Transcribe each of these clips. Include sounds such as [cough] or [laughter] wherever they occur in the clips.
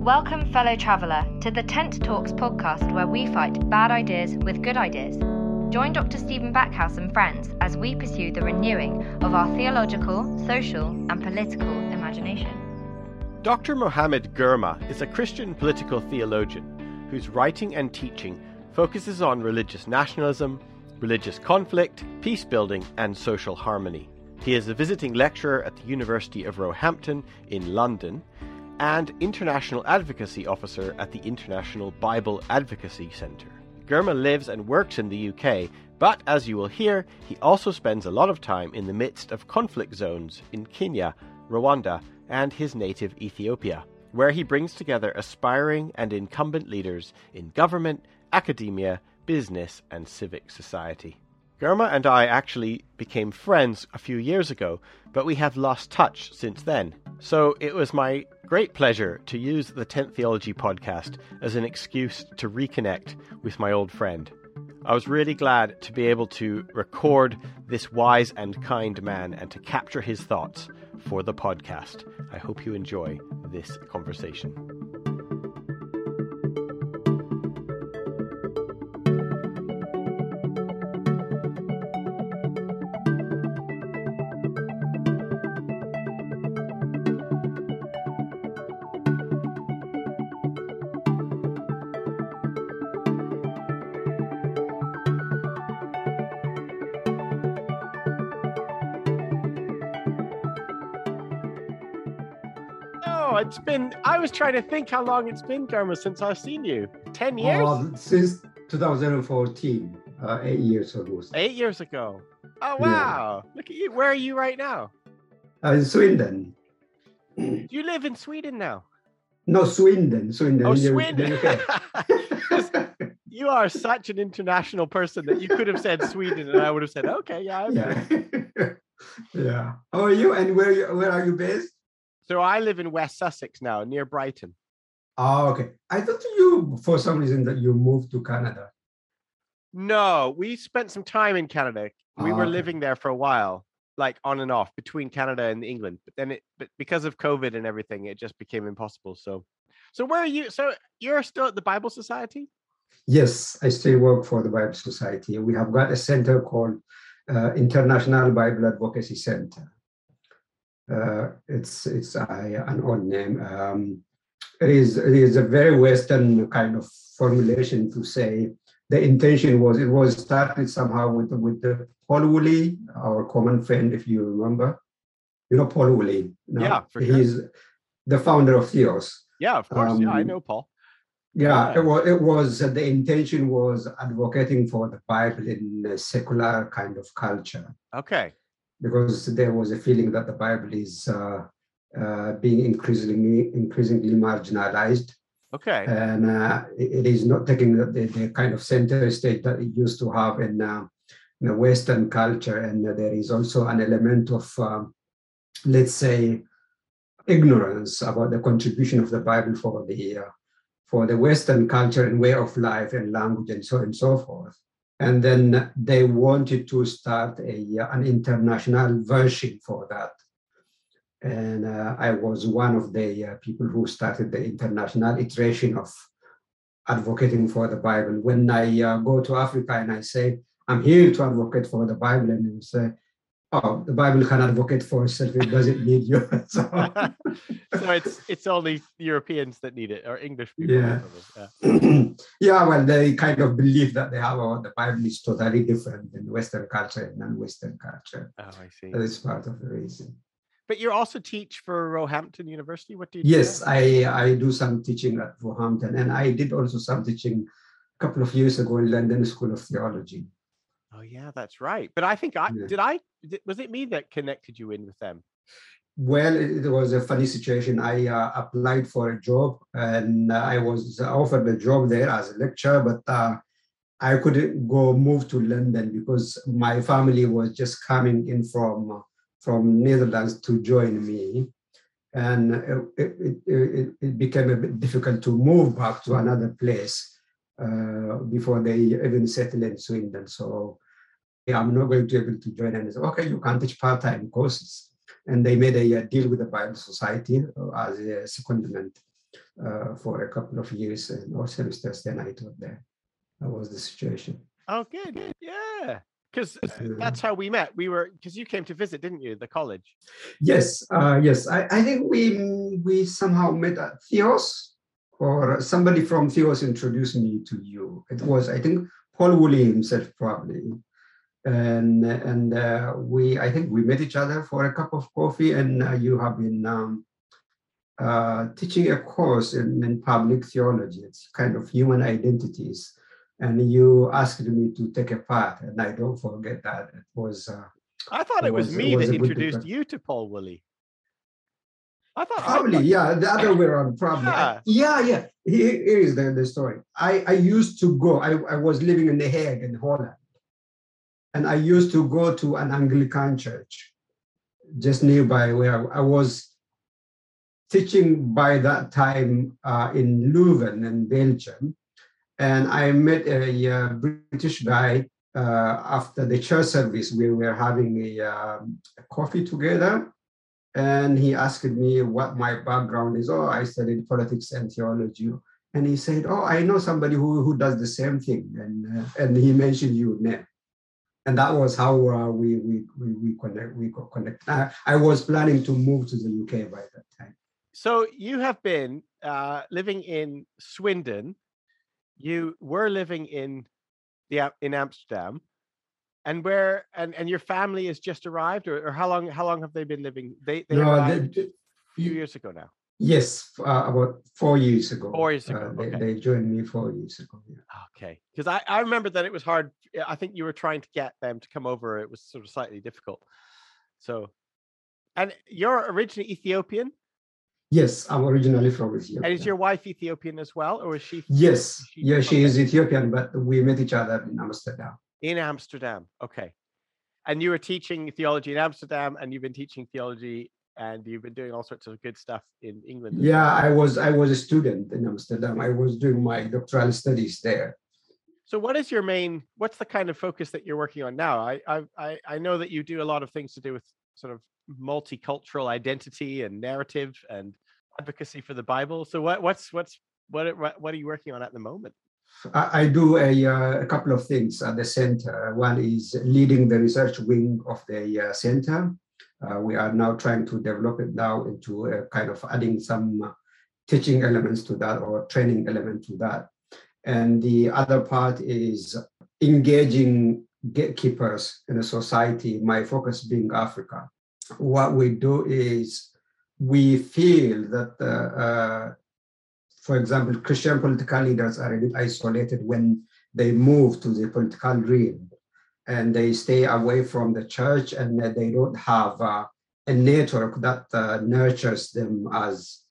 Welcome, fellow traveller, to the Tent Talks podcast where we fight bad ideas with good ideas. Join Dr. Stephen Backhouse and friends as we pursue the renewing of our theological, social, and political imagination. Dr. Mohammed Girma is a Christian political theologian whose writing and teaching focuses on religious nationalism, religious conflict, peace building, and social harmony. He is a visiting lecturer at the University of Roehampton in London and International Advocacy Officer at the International Bible Advocacy Centre. Girma lives and works in the UK, but as you will hear, he also spends a lot of time in the midst of conflict zones in Kenya, Rwanda, and his native Ethiopia, where he brings together aspiring and incumbent leaders in government, academia, business, and civic society. Girma and I actually became friends a few years ago, but we have lost touch since then. So it was my great pleasure to use the Tent Theology podcast as an excuse to reconnect with my old friend. I was really glad to be able to record this wise and kind man and to capture his thoughts for the podcast. I hope you enjoy this conversation. It's been. I was trying to think how long it's been, Girma, since I've seen you. Ten years. Uh, since 2014, uh, eight years ago. Eight years ago. Oh wow! Yeah. Look at you. Where are you right now? Uh, in Swindon. You live in Sweden now. No, Swindon. Swindon. Oh, Swindon. [laughs] you are such an international person that you could have said Sweden, and I would have said, "Okay, yeah." yeah. [laughs] yeah. How are you? And where where are you based? So I live in West Sussex now, near Brighton. Oh, okay. I thought you, for some reason, that you moved to Canada. No, we spent some time in Canada. We oh, were okay. living there for a while, like on and off between Canada and England. But then it, but because of COVID and everything, it just became impossible. So, so where are you? So you're still at the Bible Society? Yes, I still work for the Bible Society. We have got a center called uh, International Bible Advocacy Center it's it's uh, an odd name. Um, it is it is a very Western kind of formulation to say the intention was it was started somehow with with the Paul Woolley, our common friend, if you remember. You know Paul Woolley. No? Yeah, for sure. He's the founder of Theos. Yeah, of course. Um, yeah, I um, know Paul. Yeah, it was, it was the intention was advocating for the Bible in a secular kind of culture. Okay because there was a feeling that the Bible is uh, uh, being increasingly increasingly marginalized. Okay. And uh, it, is not taking the, the, kind of center stage that it used to have in, uh, in the Western culture. And there is also an element of, um, let's say, ignorance about the contribution of the Bible for the uh, for the Western culture and way of life and language and so on and so forth and then they wanted to start a, an international version for that. And uh, I was one of the uh, people who started the international iteration of advocating for the Bible. When I uh, go to Africa and I say, I'm here to advocate for the Bible, and they say, oh, the Bible can advocate for itself. It doesn't need you. [laughs] so, so it's it's only Europeans that need it or English people. Yeah. Yeah. [clears throat] yeah. Well, they kind of believe that they have oh, the Bible is totally different than Western culture and non-Western culture. Oh, I see. That is part of the reason. But you also teach for Roehampton University. What do you? Yes, do I I do some teaching at Roehampton, and I did also some teaching a couple of years ago in London School of Theology. Oh yeah, that's right. But I think I yeah. did. I was it me that connected you in with them. Well, it was a funny situation. I uh, applied for a job and I was offered a job there as a lecturer, but uh, I couldn't go move to London because my family was just coming in from from Netherlands to join me, and it, it, it, it became a bit difficult to move back to another place uh, before they even settle in Swindon. So yeah, I'm not going to be able to join. And said, okay, you can teach part-time courses. And they made a, a deal with the Bible Society uh, as a secondment. uh, for a couple of years and or semesters. Then I taught there. That was the situation. Oh, good. good. Yeah. Because that's how we met. We were because you came to visit, didn't you, the college? Yes, uh, yes. I, I think we we somehow met at Theos, or somebody from Theos introduced me to you. It was, I think, Paul Woolley himself probably, and and uh, we I think we met each other for a cup of coffee, and uh, you have been um, uh, teaching a course in, in public theology. It's kind of human identities and you asked me to take a part, and I don't forget that. It was. Uh, I thought it, it was, was, me was that introduced you to Paul Woolley. I thought probably, I, yeah, the other way around, probably. Yeah, yeah. yeah. Here, here is the, the story. I, I used to go, I, I was living in The Hague in Holland, and I used to go to an Anglican church just nearby where I was teaching by that time uh, in Leuven in Belgium and I met a, a British guy uh, after the church service. We were having a, um, a, coffee together, and he asked me what my background is. Oh, I studied politics and theology. And he said, "Oh, I know somebody who, who does the same thing." And uh, and he mentioned you name. And that was how uh, we, we we we connect. We connect. I, I was planning to move to the UK by that time. So you have been uh, living in Swindon you were living in the in Amsterdam, and where and and your family has just arrived, or, or how long how long have they been living? They they no, arrived they, a few years ago now. Yes, uh, about four years ago. Four years ago. Uh, they, okay. they, joined me four years ago. Yeah. Okay, because I, I remember that it was hard. I think you were trying to get them to come over. It was sort of slightly difficult. So, and you're originally Ethiopian. Yes, I'm originally from Ethiopia. And is your wife Ethiopian as well, or is she? Yes, is she yeah, she is Ethiopian, but we met each other in Amsterdam. In Amsterdam, okay. And you were teaching theology in Amsterdam, and you've been teaching theology, and you've been doing all sorts of good stuff in England. Yeah, well. I was I was a student in Amsterdam. I was doing my doctoral studies there. So, what is your main? What's the kind of focus that you're working on now? I I I know that you do a lot of things to do with sort of multicultural identity and narrative and advocacy for the Bible. So what what's what's what what are you working on at the moment? I, do a, uh, a, couple of things at the center. One is leading the research wing of the uh, center. Uh, we are now trying to develop it now into a kind of adding some teaching elements to that or training element to that. And the other part is engaging gatekeepers in a society, my focus being Africa what we do is we feel that, uh, uh, for example, Christian political leaders are a bit isolated when they move to the political realm and they stay away from the church and they don't have uh, a network that uh, nurtures them as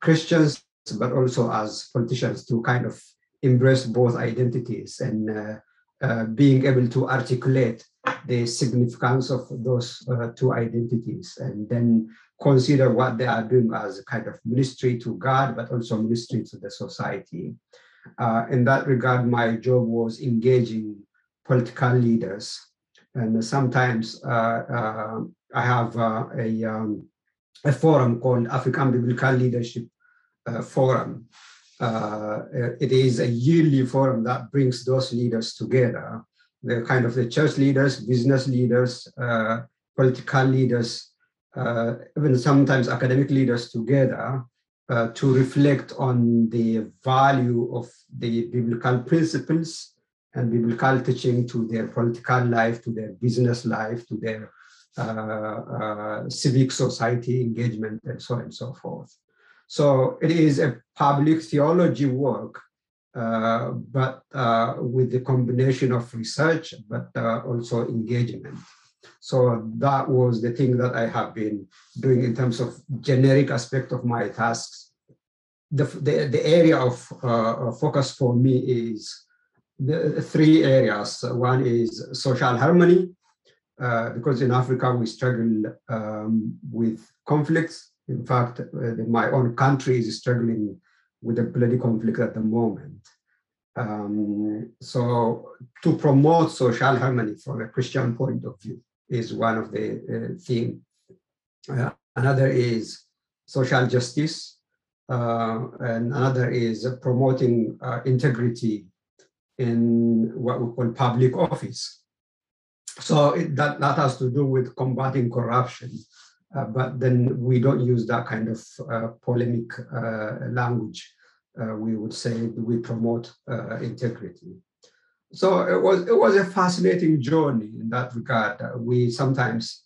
Christians, but also as politicians to kind of embrace both identities and uh, uh, being able to articulate the significance of those uh, two identities. And then consider what they are doing as a kind of ministry to God, but also ministry to the society. Uh, in that regard, my job was engaging political leaders. And sometimes uh, uh, I have a, um, a forum called African Biblical Leadership Forum, uh, it is a yearly forum that brings those leaders together, the kind of the church leaders, business leaders, uh, political leaders, uh, even sometimes academic leaders together uh, to reflect on the value of the biblical principles and biblical teaching to their political life, to their business life, to their uh, uh, civic society engagement, and so on and so forth. So it is a public theology work, uh, but uh, with the combination of research, but also engagement. So that was the thing that I have been doing in terms of generic aspect of my tasks. The, the, the area of uh, focus for me is the three areas. One is social harmony, uh, because in Africa we struggle um, with conflicts in fact, uh, my own country is struggling with a bloody conflict at the moment. Um, so to promote social harmony from a Christian point of view is one of the uh, theme. Uh, another is social justice. uh, and another is promoting uh, integrity in what we call public office. So it, that, that has to do with combating corruption. Uh, but then we don't use that kind of uh, polemic language. We would say we promote integrity. So it was it was a fascinating journey in that regard. we sometimes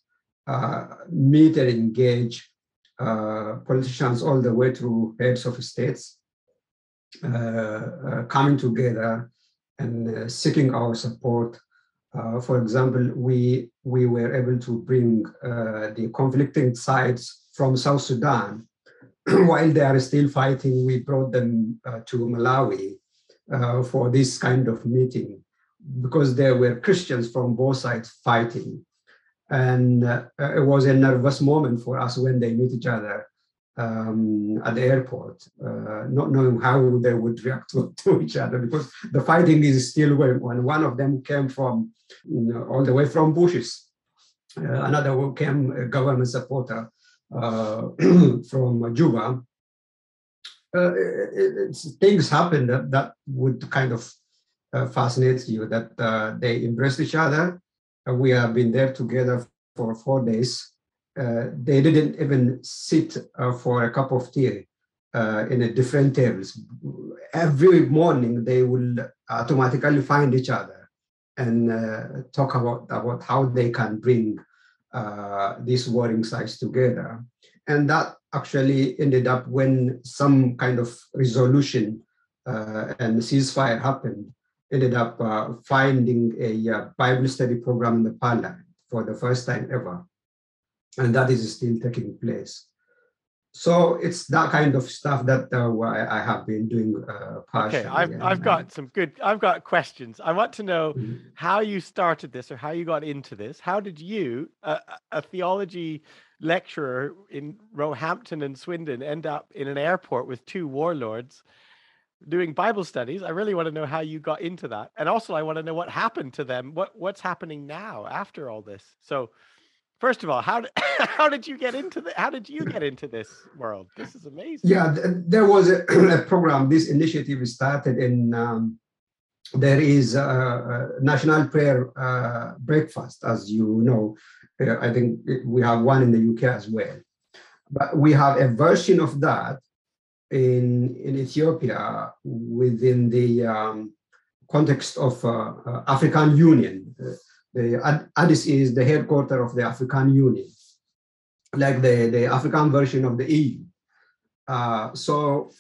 meet and engage uh, politicians all the way through heads of states uh, uh, coming together and seeking our support. for example, we, we were able to bring the conflicting sides from South Sudan [clears throat] while they are still fighting, we brought them uh, to Malawi uh, for this kind of meeting because there were Christians from both sides fighting. And uh, it was a nervous moment for us when they meet each other um, at the airport, uh, not knowing how they would react to, [laughs] to, each other because the fighting is still going on. One of them came from you know, all the way from bushes. Uh, another came a government supporter uh, [clears throat] from Juba. Uh, it, things happen that, that would kind of uh, fascinate you that they embraced each other uh, we have been there together for four days. Uh, they didn't even sit uh, for a cup of tea uh, in a different tables. Every morning they will automatically find each other and uh, talk about, about how they can bring uh, these warring sides together. And that actually ended up when some kind of resolution and ceasefire happened ended up uh, finding a uh, Bible study program in the parliament for the first time ever. And that is still taking place. So it's that kind of stuff that uh, I have been doing uh. Okay, I've, I've got some good, I've got questions. I want to know mm-hmm. how you started this or how you got into this. How did you, a, a theology lecturer in Roehampton and Swindon, end up in an airport with two warlords doing Bible studies. I really want to know how you got into that. And also I want to know what happened to them. What what's happening now after all this. So first of all, how did [laughs] how did you get into the how did you get into this world? This is amazing. Yeah, there was a, [clears throat] a program. This initiative started in um, there is a, a national prayer uh, breakfast, as you know. Uh, I think we have one in the UK as well. But we have a version of that in, in Ethiopia within the um, context of uh, uh, African Union. The Addis is the headquarters of the African Union, like the, the African version of the EU. Uh, so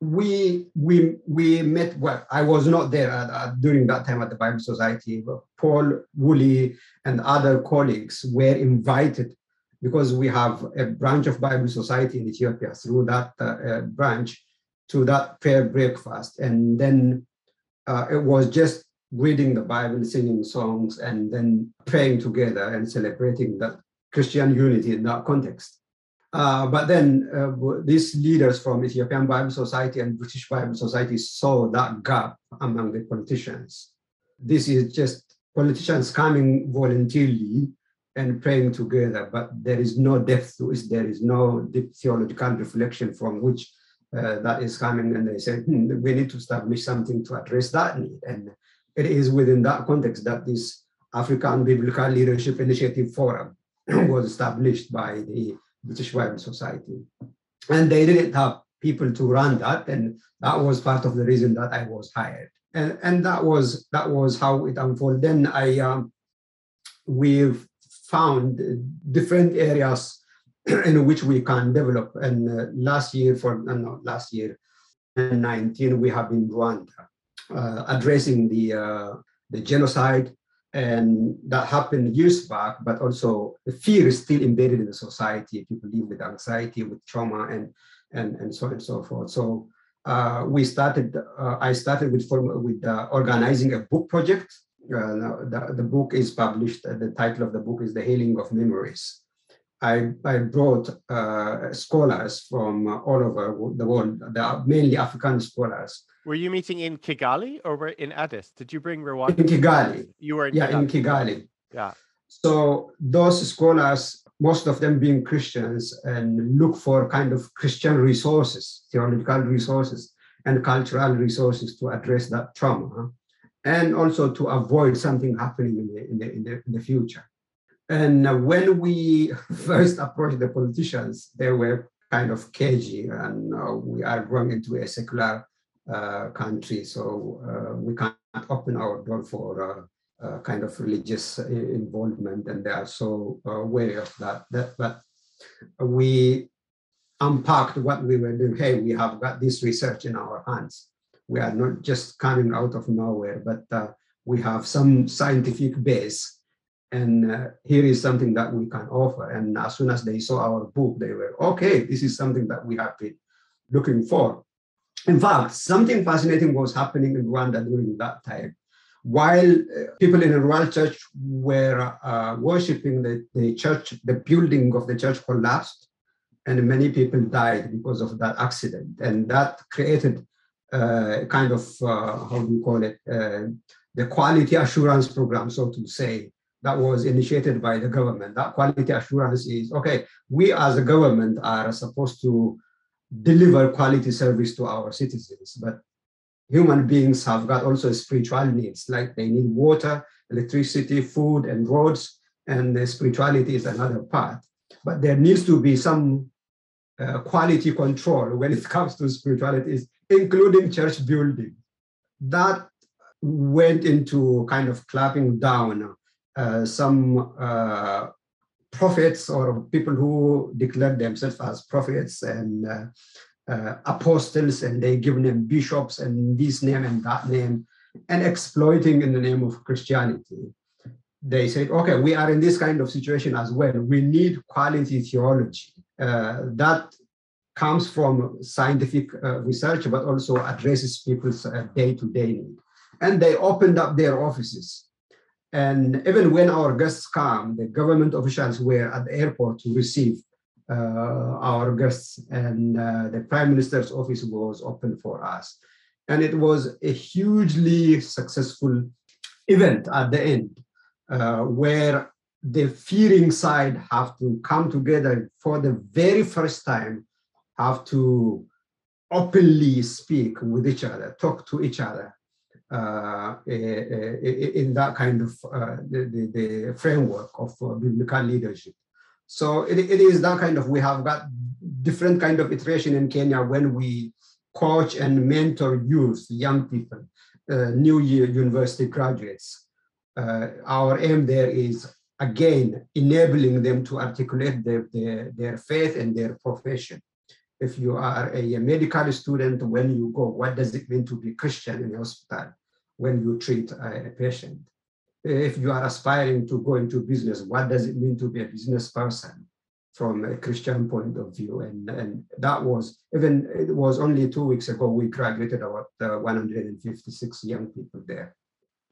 we we we met well i was not there at, at, during that time at the bible society but paul woolley and other colleagues were invited because we have a branch of Bible Society in Ethiopia through that uh, uh, branch to that prayer breakfast. And then uh, it was just reading the Bible, singing songs, and then praying together and celebrating that Christian unity in that context. Uh, but then uh, these leaders from Ethiopian Bible Society and British Bible Society saw that gap among the politicians. This is just politicians coming voluntarily and praying together, but there is no depth to it. There is no deep theological reflection from which uh, that is coming. And they said, hmm, we need to establish something to address that need. And it is within that context that this African Biblical Leadership Initiative Forum [clears throat] was established by the British Bible Society. And they didn't have people to run that. And that was part of the reason that I was hired. And, and that was that was how it unfolded. Then I um, we've found different areas [clears throat] in which we can develop. And uh, last year, for uh, no, last year, 19, we have been Rwanda addressing the uh, the genocide, and that happened years back. But also, the fear is still embedded in the society. People live with anxiety, with trauma, and and and so on and so forth. So. Uh, we started. Uh, I started with with organizing a book project uh, the, the book is published, uh, the title of the book is The Healing of Memories. I, I brought uh, scholars from all over the world, mainly African scholars. Were you meeting in Kigali or were in Addis? Did you bring Rwanda? In Kigali. You were in yeah, Kigali. in Kigali. Yeah. So those scholars most of them being Christians, and look for kind of Christian resources, theological resources, and cultural resources to address that trauma, and also to avoid something happening in the, in the, in the, in the future. And when we [laughs] first approached the politicians, they were kind of cagey, and uh, we are growing into a secular uh, country, so uh, we can't open our door for uh, uh, kind of religious involvement, and they are so wary of that. that but we unpacked what we were doing. Hey, we have got this research in our hands. We are not just coming out of nowhere, but we have some scientific base and uh, here is something that we can offer. And as soon as they saw our book, they were, okay, this is something that we have been looking for. In fact, something fascinating was happening in Rwanda during that time. While uh, people in the rural church were uh, worshiping the, the church, the building of the church collapsed, and many people died because of that accident. And that created uh, kind of, uh, how do you call it, uh, the quality assurance program, so to say, that was initiated by the government. That quality assurance is okay, we as a government are supposed to deliver quality service to our citizens, but human beings have got also spiritual needs, like they need water, electricity, food, and roads, and spirituality is another part. But there needs to be some uh, quality control when it comes to spirituality, including church building. That went into kind of clapping down some uh, prophets or people who declare themselves as prophets and uh, uh, apostles, and they give them bishops and this name and that name, and exploiting in the name of Christianity. They said, okay, we are in this kind of situation as well. We need quality theology. Uh, that comes from scientific uh, research, but also addresses people's day to day need. And they opened up their offices and even when our guests come, the government officials were at the airport to receive uh, our guests, and uh, the prime minister's office was open for us. And it was a hugely successful event at the end, uh, where the fearing side have to come together for the very first time, have to openly speak with each other, talk to each other, in that kind of uh, the, the, the, framework of uh, biblical leadership. So it, it is that kind of, we have got different kind of iteration in Kenya when we coach and mentor youth, young people, uh, new year university graduates. Uh, our aim there is again enabling them to articulate their, their, their faith and their profession. If you are a, medical student, when you go, what does it mean to be Christian in the hospital? when you treat a, a patient. If you are aspiring to go into business, what does it mean to be a business person from a Christian point of view? And, and that was, even it was only two weeks ago, we graduated about uh, 156 young people there.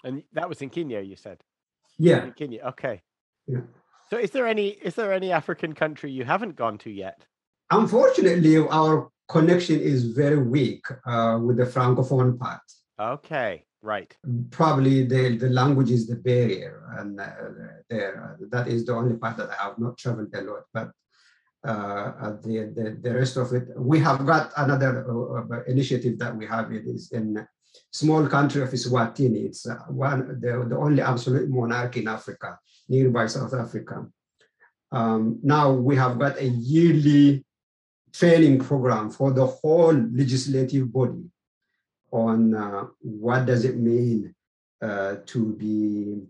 And that was in Kenya, you said? Yeah. In Kenya, okay. Yeah. So is there any is there any African country you haven't gone to yet? Unfortunately, our connection is very weak uh, with the francophone part. Okay. Right. Probably the, the language is the barrier, and uh, there that is the only part that I have not traveled a lot. But uh, the, the the rest of it, we have got another uh, uh initiative that we have. It is in small country of Eswatini. It's uh, one the, the only absolute monarchy in Africa, nearby South Africa. Um, now we have got a yearly training program for the whole legislative body on uh, what does it mean uh, to be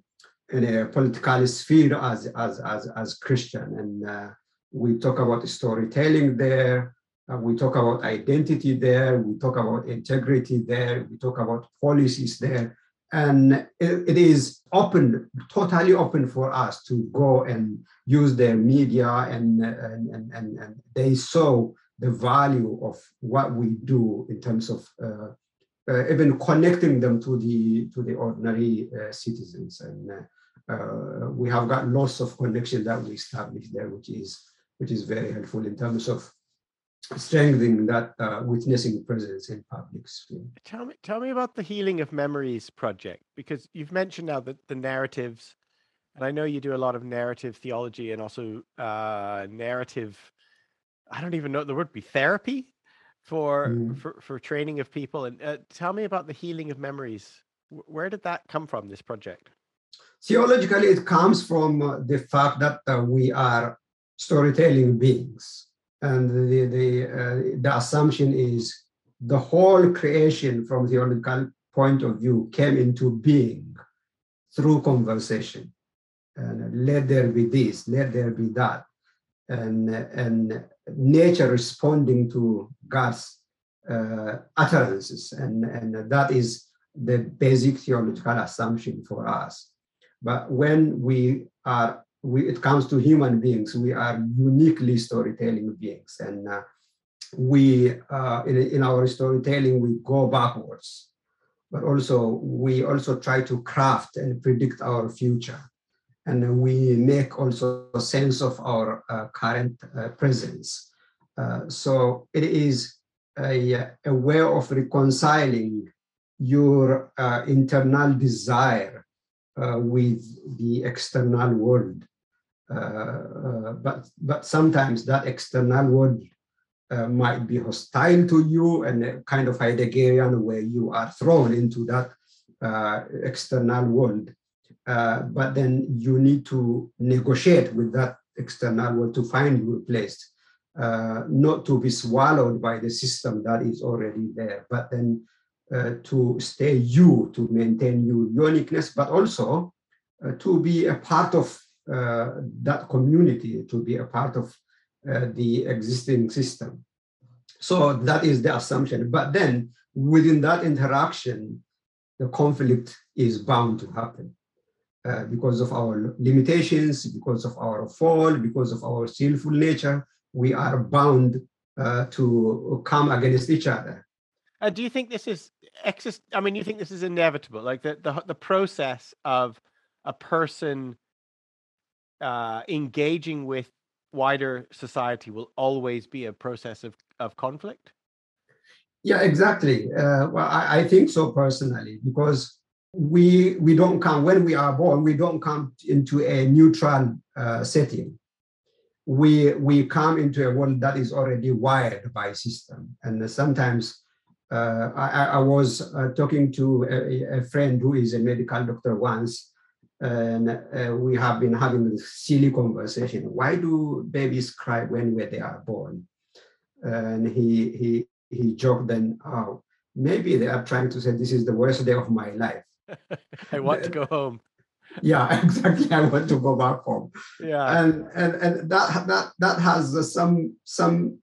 in a political sphere as, as, as, as Christian. And uh, we talk about storytelling there, uh, we talk about identity there, we talk about integrity there, we talk about policies there. And it, is open, totally open for us to go and use their media and, and, and, and, they saw the value of what we do in terms of uh, uh, even connecting them to the to the ordinary uh, citizens. And uh, we have got lots of connection that we established there, which is which is very helpful in terms of strengthening that uh, witnessing presence in public sphere. Tell me, tell me about the Healing of Memories project, because you've mentioned now that the narratives And I know you do a lot of narrative theology and also uh, narrative. I don't even know the word be therapy for mm. for for training of people. And uh, tell me about the healing of memories. Where did that come from? This project. Theologically, it comes from uh, the fact that uh, we are storytelling beings, and the the uh, the assumption is the whole creation from theological point of view came into being through conversation. And let there be this, let there be that. And, and nature responding to God's uh, utterances. And, and that is the basic theological assumption for us. But when we are, we, it comes to human beings, we are uniquely storytelling beings. And uh, we, uh, in, in our storytelling, we go backwards but also we also try to craft and predict our future. And we make also a sense of our uh, current uh, presence. Uh, so it is a, a, way of reconciling your uh, internal desire uh, with the external world. Uh, but, but sometimes that external world uh, might be hostile to you and a kind of Heideggerian where you are thrown into that uh, external world. Uh, but then you need to negotiate with that external world to find your place, uh, not to be swallowed by the system that is already there, but then uh, to stay you, to maintain your uniqueness, but also uh, to be a part of that community, to be a part of uh, the existing system. So that is the assumption. But then within that interaction, the conflict is bound to happen uh, because of our limitations, because of our fall, because of our sinful nature. We are bound uh, to come against each other. Uh, do you think this is exist? I mean, you think this is inevitable, like the the, the process of a person uh, engaging with wider society will always be a process of, of conflict? Yeah, exactly. Uh, well, I, I, think so personally because we we don't come when we are born. We don't come into a neutral uh, setting. We we come into a world that is already wired by system, and sometimes. Uh, I, I, was uh, talking to a, a friend who is a medical doctor once, and uh, we have been having this silly conversation. Why do babies cry when they are born? And he he he joked then, oh, maybe they are trying to say this is the worst day of my life. [laughs] I want to [laughs] go home. Yeah, [laughs] exactly. I want to go back home. Yeah, and and and that that that has some some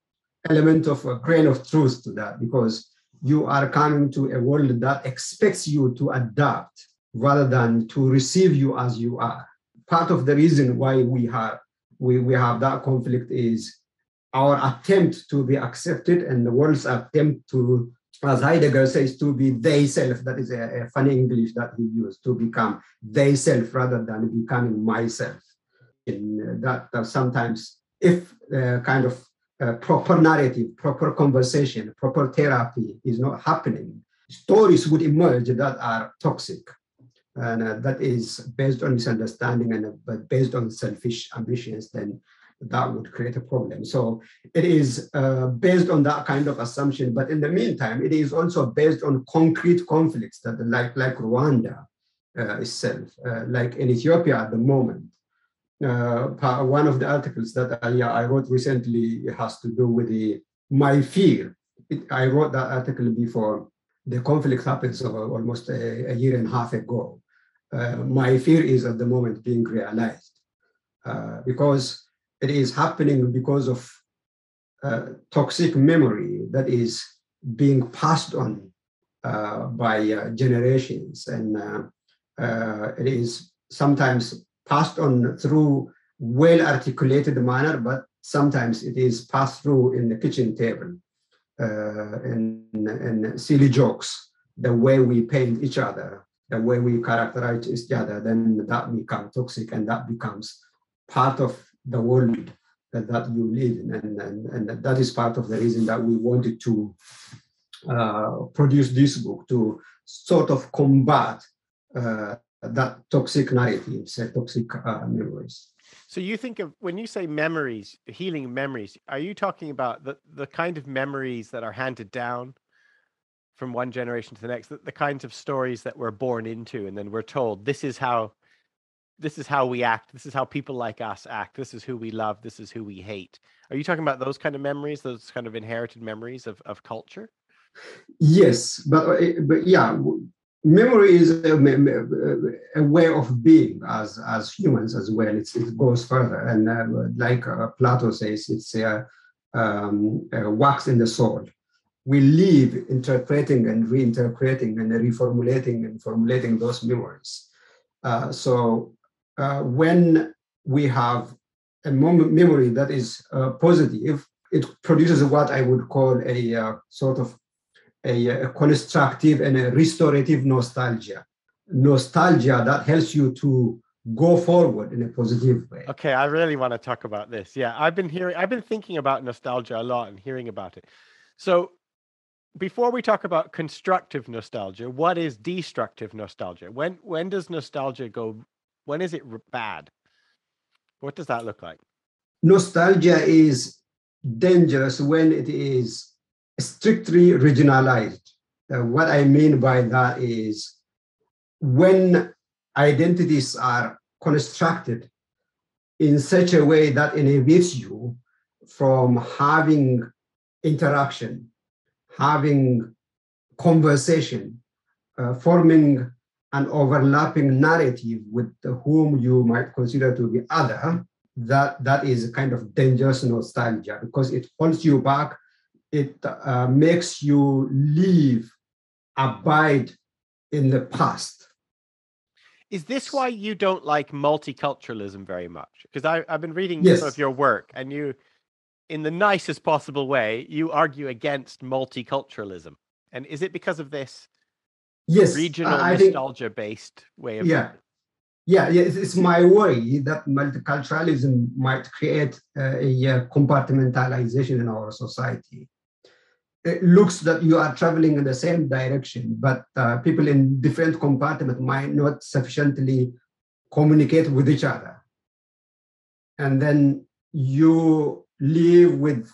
element of a grain of truth to that because you are coming to a world that expects you to adapt rather than to receive you as you are. Part of the reason why we have we, we have that conflict is our attempt to be accepted and the world's attempt to, as Heidegger says, to be they self. That is a, a funny English that he used to become they self rather than becoming myself. In that, that sometimes, if uh, kind of uh, proper narrative, proper conversation, proper therapy is not happening, stories would emerge that are toxic and uh, that is based on misunderstanding and uh, based on selfish ambitions, then that would create a problem. So it is uh, based on that kind of assumption. But in the meantime, it is also based on concrete conflicts that, like like Rwanda uh, itself, uh, like in Ethiopia at the moment. Uh, one of the articles that I, I wrote recently has to do with the my fear. It, I wrote that article before the conflict happens almost a, a, year and a half ago uh, my fear is at the moment being realized uh, because it is happening because of uh, toxic memory that is being passed on uh, by uh, generations. And uh, it is sometimes passed on through well articulated manner but sometimes it is passed through in the kitchen table and, and silly jokes the way we paint each other the way we characterize each other, then that becomes toxic and that becomes part of the world that, that you live in. And, and, and that is part of the reason that we wanted to uh, produce this book to sort of combat uh, that toxic narratives, uh, toxic uh, memories. So you think of when you say memories, healing memories, are you talking about the, the kind of memories that are handed down from one generation to the next, the, the kinds of stories that we're born into and then we're told this is how this is how we act, this is how people like us act, this is who we love, this is who we hate. Are you talking about those kind of memories, those kind of inherited memories of, of culture? Yes, but uh, but yeah, memory is a, a, way of being as as humans as well. It's, it goes further, and uh, like uh, Plato says, it's a, um, a wax in the soul. We live interpreting and reinterpreting and reformulating and formulating those memories. Uh, so uh, when we have a memory that is uh, positive, it produces what I would call a uh, sort of a, a constructive and a restorative nostalgia. Nostalgia that helps you to go forward in a positive way. Okay, I really want to talk about this. Yeah, I've been hearing, I've been thinking about nostalgia a lot and hearing about it. So, before we talk about constructive nostalgia, what is destructive nostalgia? When when does nostalgia go? When is it bad? What does that look like? Nostalgia is dangerous when it is strictly regionalized. Uh, what I mean by that is when identities are constructed in such a way that inhibits you from having interaction, having conversation, uh, forming an overlapping narrative with whom you might consider to be other, that, that is a kind of dangerous nostalgia because it holds you back it uh, makes you live, abide in the past. Is this why you don't like multiculturalism very much? Because I've been reading yes. some of your work, and you, in the nicest possible way, you argue against multiculturalism. And is it because of this yes, regional nostalgia-based way of yeah. Yeah, yeah, it's my worry that multiculturalism might create uh, a compartmentalization in our society it looks that you are traveling in the same direction, but uh, people in different compartments might not sufficiently communicate with each other. And then you live with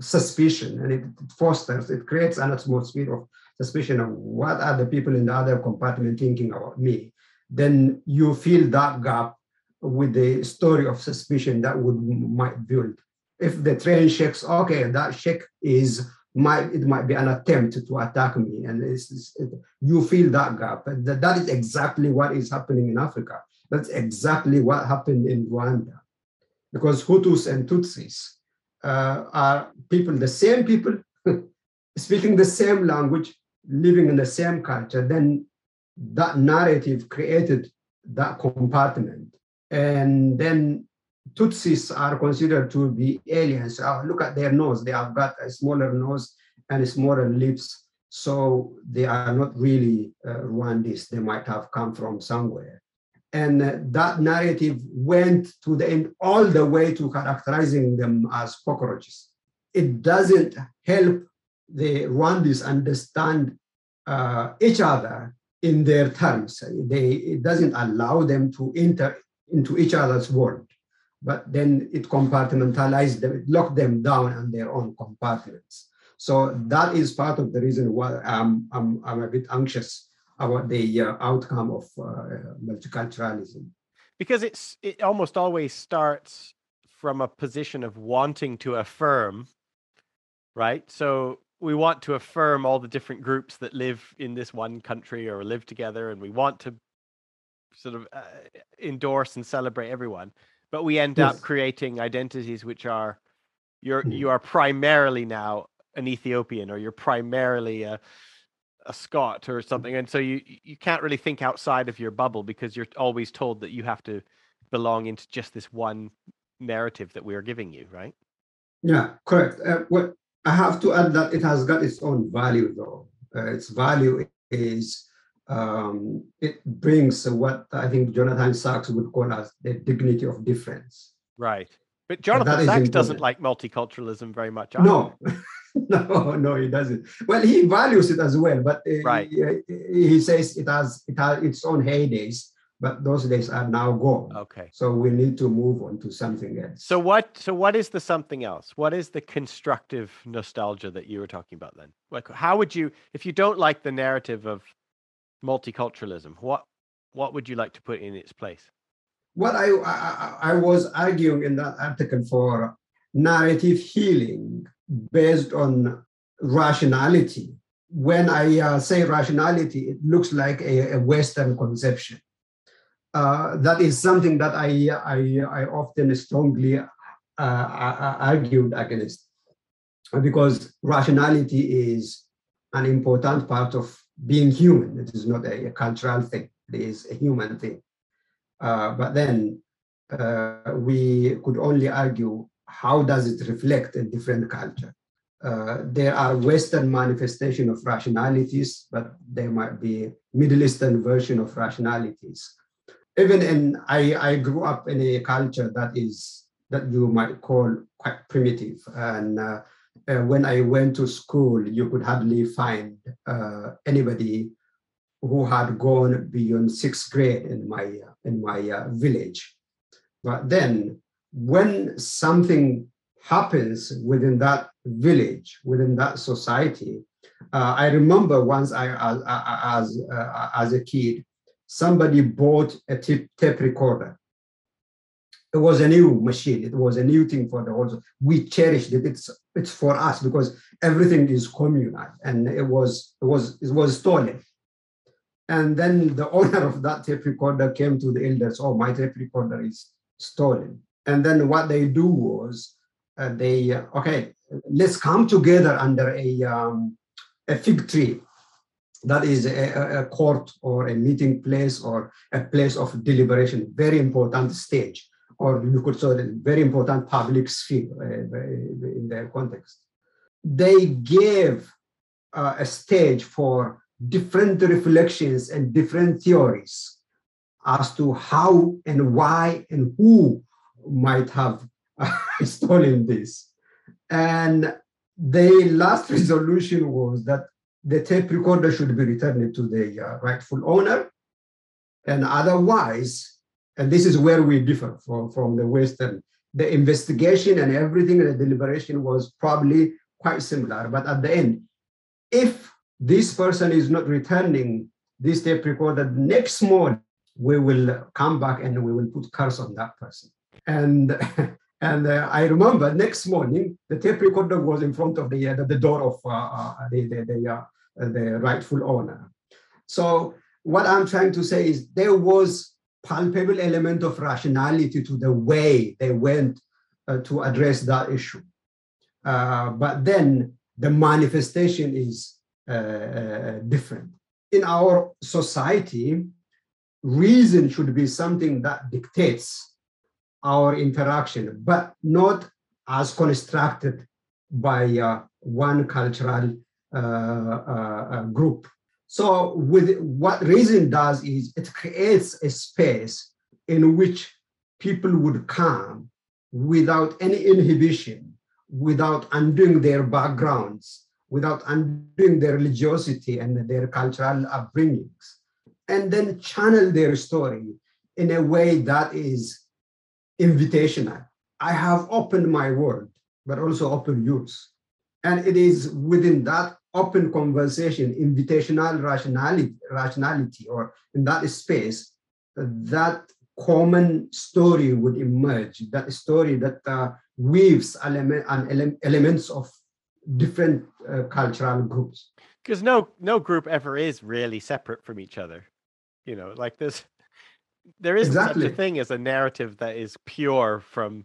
suspicion and it fosters, it creates an atmosphere of suspicion of what are the people in the other compartment thinking about me. Then you feel that gap with the story of suspicion that would might build. If the train shakes, okay, that shake is might it might be an attempt to attack me and it's, it's, it, you feel that gap that, that is exactly what is happening in africa that's exactly what happened in rwanda because hutus and tutsis uh, are people the same people [laughs] speaking the same language living in the same culture then that narrative created that compartment and then Tutsis are considered to be aliens. Oh, look at their nose. They have got a smaller nose and smaller lips. So they are not really uh, Rwandese. They might have come from somewhere. And uh, that narrative went to the end, all the way to characterizing them as cockroaches. It doesn't help the Rwandese understand uh, each other in their terms. They, it doesn't allow them to enter into each other's world but then it compartmentalized them, it locked them down on their own compartments. So that is part of the reason why I'm, I'm, I'm a bit anxious about the uh, outcome of uh, multiculturalism. Because it's it almost always starts from a position of wanting to affirm, right? So we want to affirm all the different groups that live in this one country or live together, and we want to sort of uh, endorse and celebrate everyone but we end yes. up creating identities which are you're mm. you are primarily now an Ethiopian or you're primarily a a Scot or something, and so you you can't really think outside of your bubble because you're always told that you have to belong into just this one narrative that we are giving you, right? Yeah, correct. Uh, what I have to add that it has got its own value, though. Uh, its value is um, it brings what I think Jonathan Sacks would call as the dignity of difference. Right. But Jonathan Sacks doesn't like multiculturalism very much. Either. No, [laughs] no, no, he doesn't. Well, he values it as well, but uh, right. he, he, says it has it has its own heydays, but those days are now gone. Okay. So we need to move on to something else. So what? So what is the something else? What is the constructive nostalgia that you were talking about then? Like, how would you, if you don't like the narrative of multiculturalism, what what would you like to put in its place? What I, I, I was arguing in that article for narrative healing based on rationality. When I uh, say rationality, it looks like a, a Western conception. Uh, that is something that I, I, I often strongly uh, argued against because rationality is an important part of being human. It is not a, a cultural thing, it is a human thing. Uh, but then uh, we could only argue how does it reflect a different culture? Uh, there are Western manifestation of rationalities, but there might be Middle Eastern version of rationalities. Even in, I, I grew up in a culture that is, that you might call quite primitive. And uh, uh, when I went to school, you could hardly find uh, anybody who had gone beyond sixth grade in my, in my uh, village. But then when something happens within that village, within that society, uh, I remember once I, as, uh, as a kid, somebody bought a tape, tape recorder. It was a new machine. It was a new thing for the whole. We cherished it. It's it's for us because everything is communal, and it was it was it was stolen. And then the [laughs] owner of that tape recorder came to the elders. Oh, my tape recorder is stolen. And then what they do was uh, they, uh, okay, let's come together under a, um, a fig tree. That is a, a, court or a meeting place or a place of deliberation, very important stage, or you could say very important public sphere uh, in their context. They gave uh, a stage for different reflections and different theories as to how and why and who might have [laughs] stolen this. And the last resolution was that the tape recorder should be returned to the uh, rightful owner. And otherwise, and this is where we differ from, from the Western, the investigation and everything, the deliberation was probably quite similar. But at the end, if this person is not returning this tape recorder next morning, we will come back and we will put curse on that person. And [laughs] and uh, I remember next morning the tape recorder was in front of the uh, the door of uh, uh the the the, uh, the, rightful owner. So what I'm trying to say is there was palpable element of rationality to the way they went uh, to address that issue. but then the manifestation is different. In our society, reason should be something that dictates our interaction, but not as constructed by uh, one cultural uh, uh, uh, group. So, with what reason does is it creates a space in which people would come without any inhibition, without undoing their backgrounds, without undoing their religiosity and their cultural upbringings and then channel their story in a way that is invitational. I have opened my world, but also open yours. And it is within that open conversation, invitational rationality, rationality or in that space, that common story would emerge, that story that uh, weaves element, ele- elements of different uh, cultural groups. Because no no group ever is really separate from each other. You know, like this, there isn't exactly. such a thing as a narrative that is pure from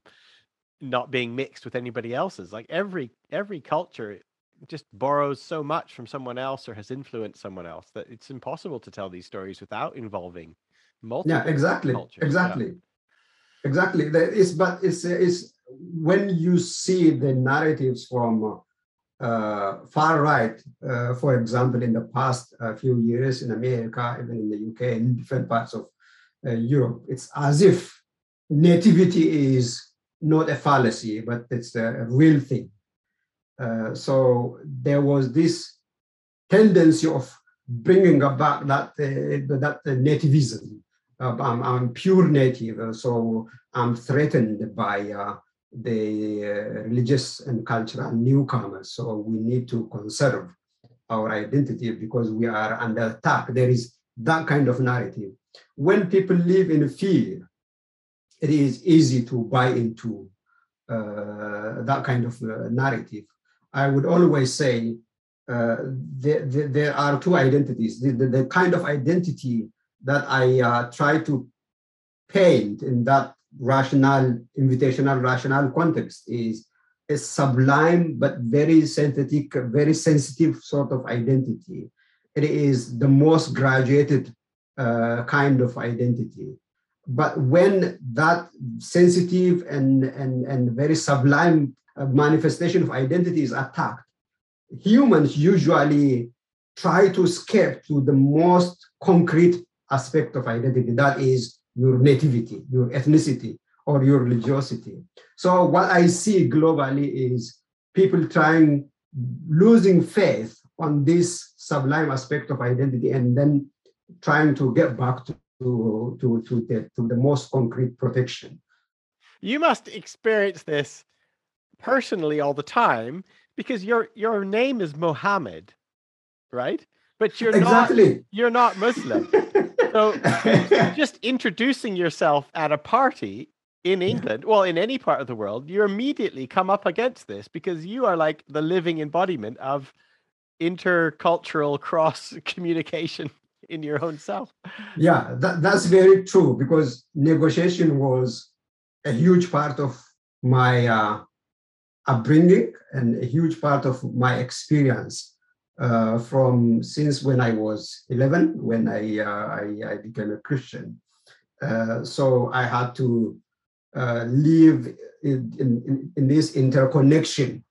not being mixed with anybody else's. Like every every culture just borrows so much from someone else or has influenced someone else that it's impossible to tell these stories without involving multiple. Yeah, exactly, cultures. exactly, yeah. exactly. It's but it's it's when you see the narratives from uh, far right, uh, for example, in the past uh, few years in America, even in the UK, in different parts of Europe, it's as if nativity is not a fallacy, but it's a real thing. Uh, so there was this tendency of bringing back that uh, that nativism. Uh, I'm, I'm, pure native, so I'm threatened by uh, the uh, religious and cultural newcomers. So we need to conserve our identity because we are under attack. There is that kind of narrative. When people live in fear, it is easy to buy into uh, that kind of uh, narrative. I would always say uh, there, there, there, are two identities. The, the, the, kind of identity that I uh, try to paint in that rational, invitational, rational context is a sublime but very synthetic, very sensitive sort of identity. It is the most graduated uh, kind of identity. But when that sensitive and, and, and very sublime uh, manifestation of identity is attacked, humans usually try to escape to the most concrete aspect of identity that is your nativity, your ethnicity, or your religiosity. So, what I see globally is people trying, losing faith on this sublime aspect of identity and then trying to get back to, to, to, to, the, to the most concrete protection. You must experience this personally all the time because your your name is Mohammed, right? But you're exactly. not you're not Muslim. so [laughs] just introducing yourself at a party in England, well, in any part of the world, you immediately come up against this because you are like the living embodiment of intercultural cross communication in your own self. Yeah, that, that's very true because negotiation was a huge part of my uh, upbringing and a huge part of my experience uh, from since when I was 11, when I, uh, I, I, became a Christian. Uh, so I had to uh, live in, in, in, this interconnection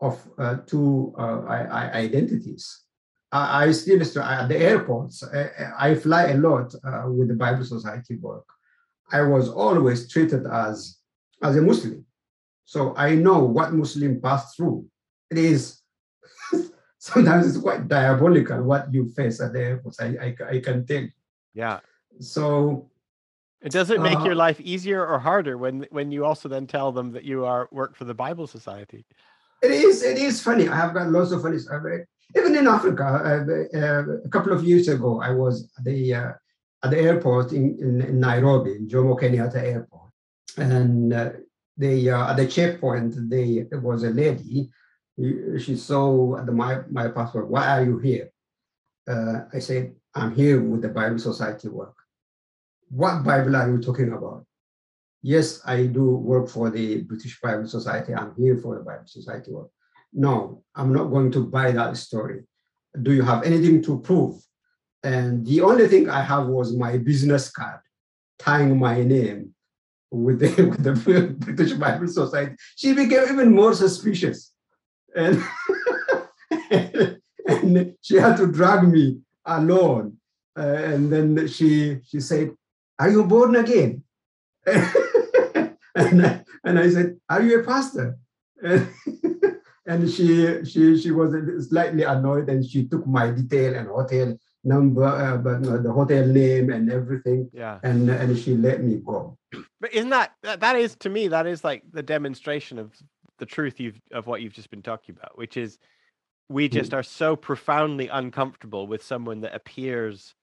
of uh, two identities. I, still at the airports. I, I, fly a lot uh, with the Bible Society work. I was always treated as as a Muslim so I know what Muslim pass through. It is [laughs] sometimes it's quite diabolical what you face at the airports. I, I, I can tell. Yeah. So it does it make uh, your life easier or harder when when you also then tell them that you are work for the Bible Society? It is. It is funny. I have got lots of funny. Even in Africa, uh, uh, a couple of years ago, I was at the uh, at the airport in, in, in Nairobi, in Jomo Kenyatta Airport, and they at the checkpoint, they there was a lady. She saw the, my my passport. Why are you here? I said, I'm here with the Bible Society work. What Bible are you talking about? Yes, I do work for the British Bible Society. I'm here for the Bible Society work. No, I'm not going to buy that story. Do you have anything to prove? And the only thing I have was my business card tying my name with the, [laughs] with the British Bible Society, she became even more suspicious. And, [laughs] and she had to drag me alone. Uh, and then she, she said, Are you born again? [laughs] and, I, and I said, Are you a pastor? And, and she, she, she was slightly annoyed and she took my detail and hotel number, uh, but uh, the hotel name and everything. Yeah. And and she let me go. But isn't that that is to me that is like the demonstration of the truth you've of what you've just been talking about, which is we hmm. just mm. are so profoundly uncomfortable with someone that appears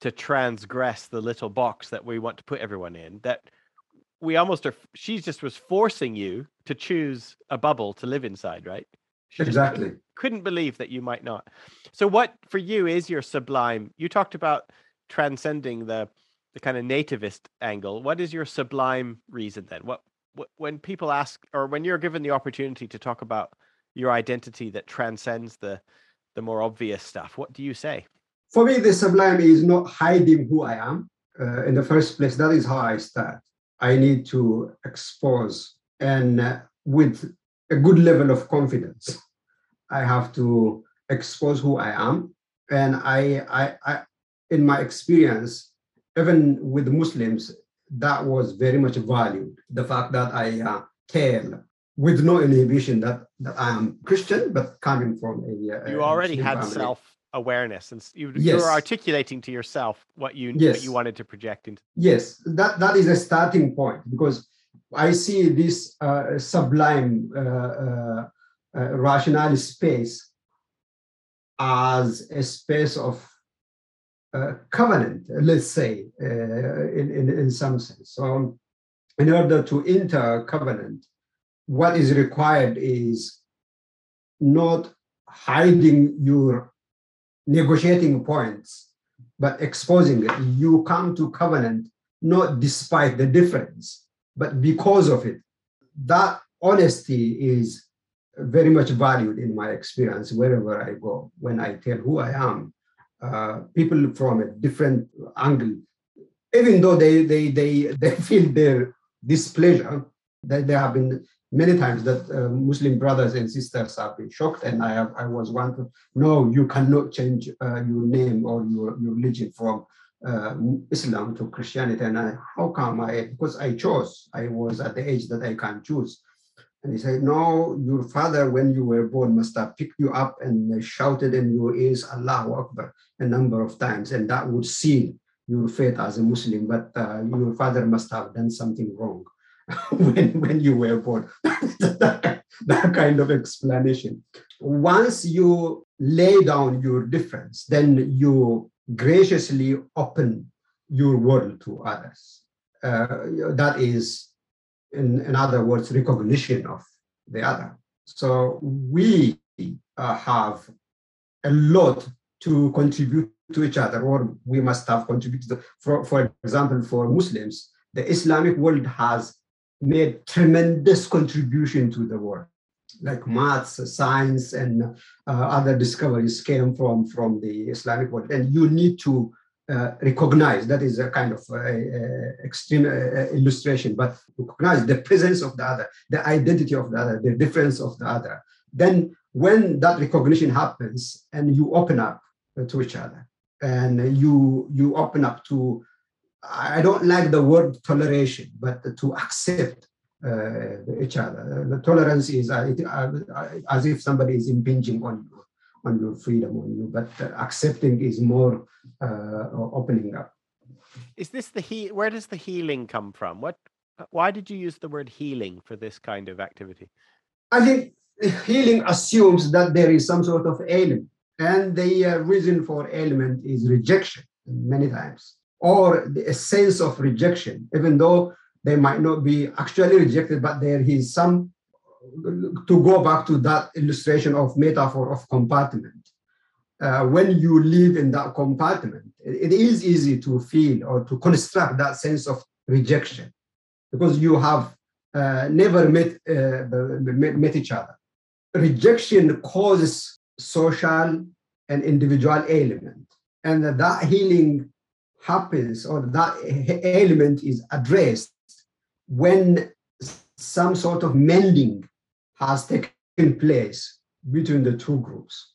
to transgress the little box that we want to put everyone in that we almost are she just was forcing you to choose a bubble to live inside right? She exactly. couldn't, couldn't believe that you might not. So what for you is your sublime you talked about transcending the the kind of nativist angle. What is your sublime reason then? What, what when people ask or when you're given the opportunity to talk about your identity that transcends the the more obvious stuff what do you say? For me the sublime is not hiding who i am uh, in the first place. That is how i start i need to expose and uh, with a good level of confidence i have to expose who i am and I, I, I in my experience even with Muslims, that was very much valued. The fact that I uh, tell with no inhibition that, that I am Christian, but coming from a. you already had family. self awareness and you, yes. you were articulating to yourself what you yes. what you wanted to project into yes that that is a starting point because i see this uh, sublime uh, uh, uh rational space as a space of uh, covenant let's say uh, in, in in some sense so in order to enter covenant what is required is not hiding your negotiating points, but exposing it. You come to covenant not despite the difference, but because of it. That honesty is very much valued in my experience wherever I go. When I tell who I am, uh, people from a different angle, even though they they they they [laughs] feel their displeasure, that they have been many times that uh, Muslim brothers and sisters have been shocked, and I have I was one to no, you cannot change uh, your name or your, your religion from uh, Islam to Christianity. And I, how come I? Because I chose. I was at the age that I can choose. And he said, No, your father, when you were born, must have picked you up and shouted in your ears, Allahu Akbar, a number of times, and that would seal your faith as a Muslim. But uh, your father must have done something wrong. [laughs] when, when you were born. [laughs] that, that kind of explanation. Once you lay down your difference, then you graciously open your world to others. Uh, that is, in, in other words, recognition of the other. So we uh, have a lot to contribute to each other, or we must have contributed. For, for example, for Muslims, the Islamic world has made tremendous contribution to the world like maths, science, and uh, other discoveries came from, from the Islamic world. And you need to uh, recognize that is a kind of uh, extreme uh, illustration, but recognize the presence of the other, the identity of the other, the difference of the other. Then, when that recognition happens, and you open up to each other, and you you open up to I don't like the word toleration, but to accept uh, each other. The tolerance is uh, it, uh, as if somebody is impinging on you, on your freedom, on you, but accepting is more uh, opening up. Is this the he? Where does the healing come from? What? Why did you use the word healing for this kind of activity? I think healing assumes that there is some sort of ailment, and the uh, reason for ailment is rejection many times or a sense of rejection, even though they might not be actually rejected, but there is some, to go back to that illustration of metaphor of compartment. Uh, when you live in that compartment, it is easy to feel or to construct that sense of rejection because you have uh, never met, uh, met, met each other. Rejection causes social and individual ailment, and that healing happens or that element is addressed when some sort of mending has taken place between the two groups.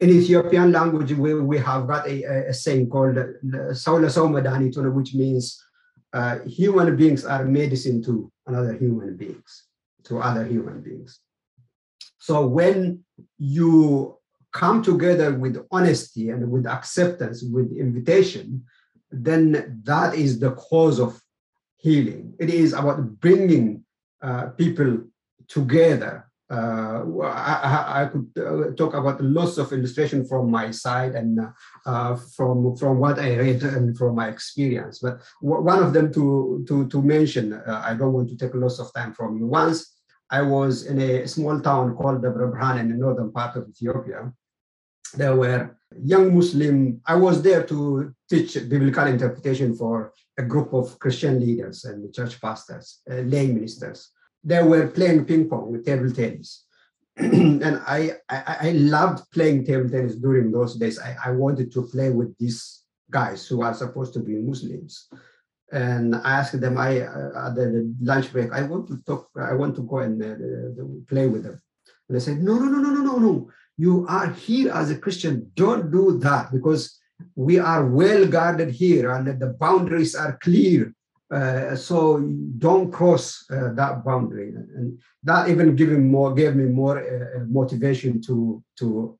In Ethiopian language, we, we have got a, a saying called Saula Saumadanituna, which means uh, human beings are medicine to another human beings, to other human beings. So when you come together with honesty and with acceptance, with invitation, then that is the cause of healing. It is about bringing uh, people together. Uh, I, I, could uh, talk about lots of illustration from my side and uh, from from what I read and from my experience. But one of them to to to mention, uh, I don't want to take lots of time from you. Once I was in a small town called Debre Birhan in the northern part of Ethiopia, there were young Muslim. I was there to teach biblical interpretation for a group of Christian leaders and church pastors, uh, lay ministers. They were playing ping pong with table tennis. [clears throat] and I, I, I loved playing table tennis during those days. I, I wanted to play with these guys who are supposed to be Muslims. And I asked them, I uh, at the lunch break, I want to talk, I want to go and uh, play with them. And they said, no, no, no, no, no, no, no you are here as a Christian. Don't do that because we are well guarded here and the boundaries are clear Uh, so don't cross uh, that boundary, and that even giving more gave me more uh, motivation to to